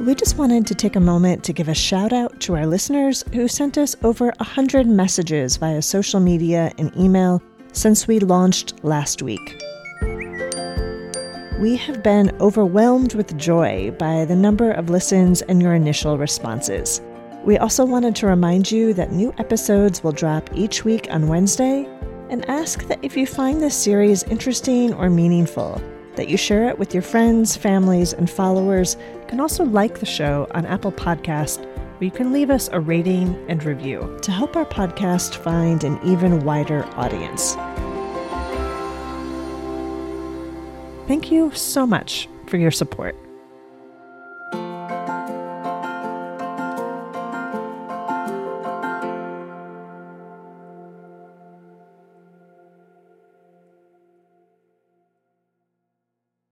We just wanted to take a moment to give a shout out to our listeners who sent us over 100 messages via social media and email since we launched last week. We have been overwhelmed with joy by the number of listens and your initial responses. We also wanted to remind you that new episodes will drop each week on Wednesday and ask that if you find this series interesting or meaningful, that you share it with your friends, families, and followers. You can also like the show on Apple Podcast, where you can leave us a rating and review to help our podcast find an even wider audience. Thank you so much for your support.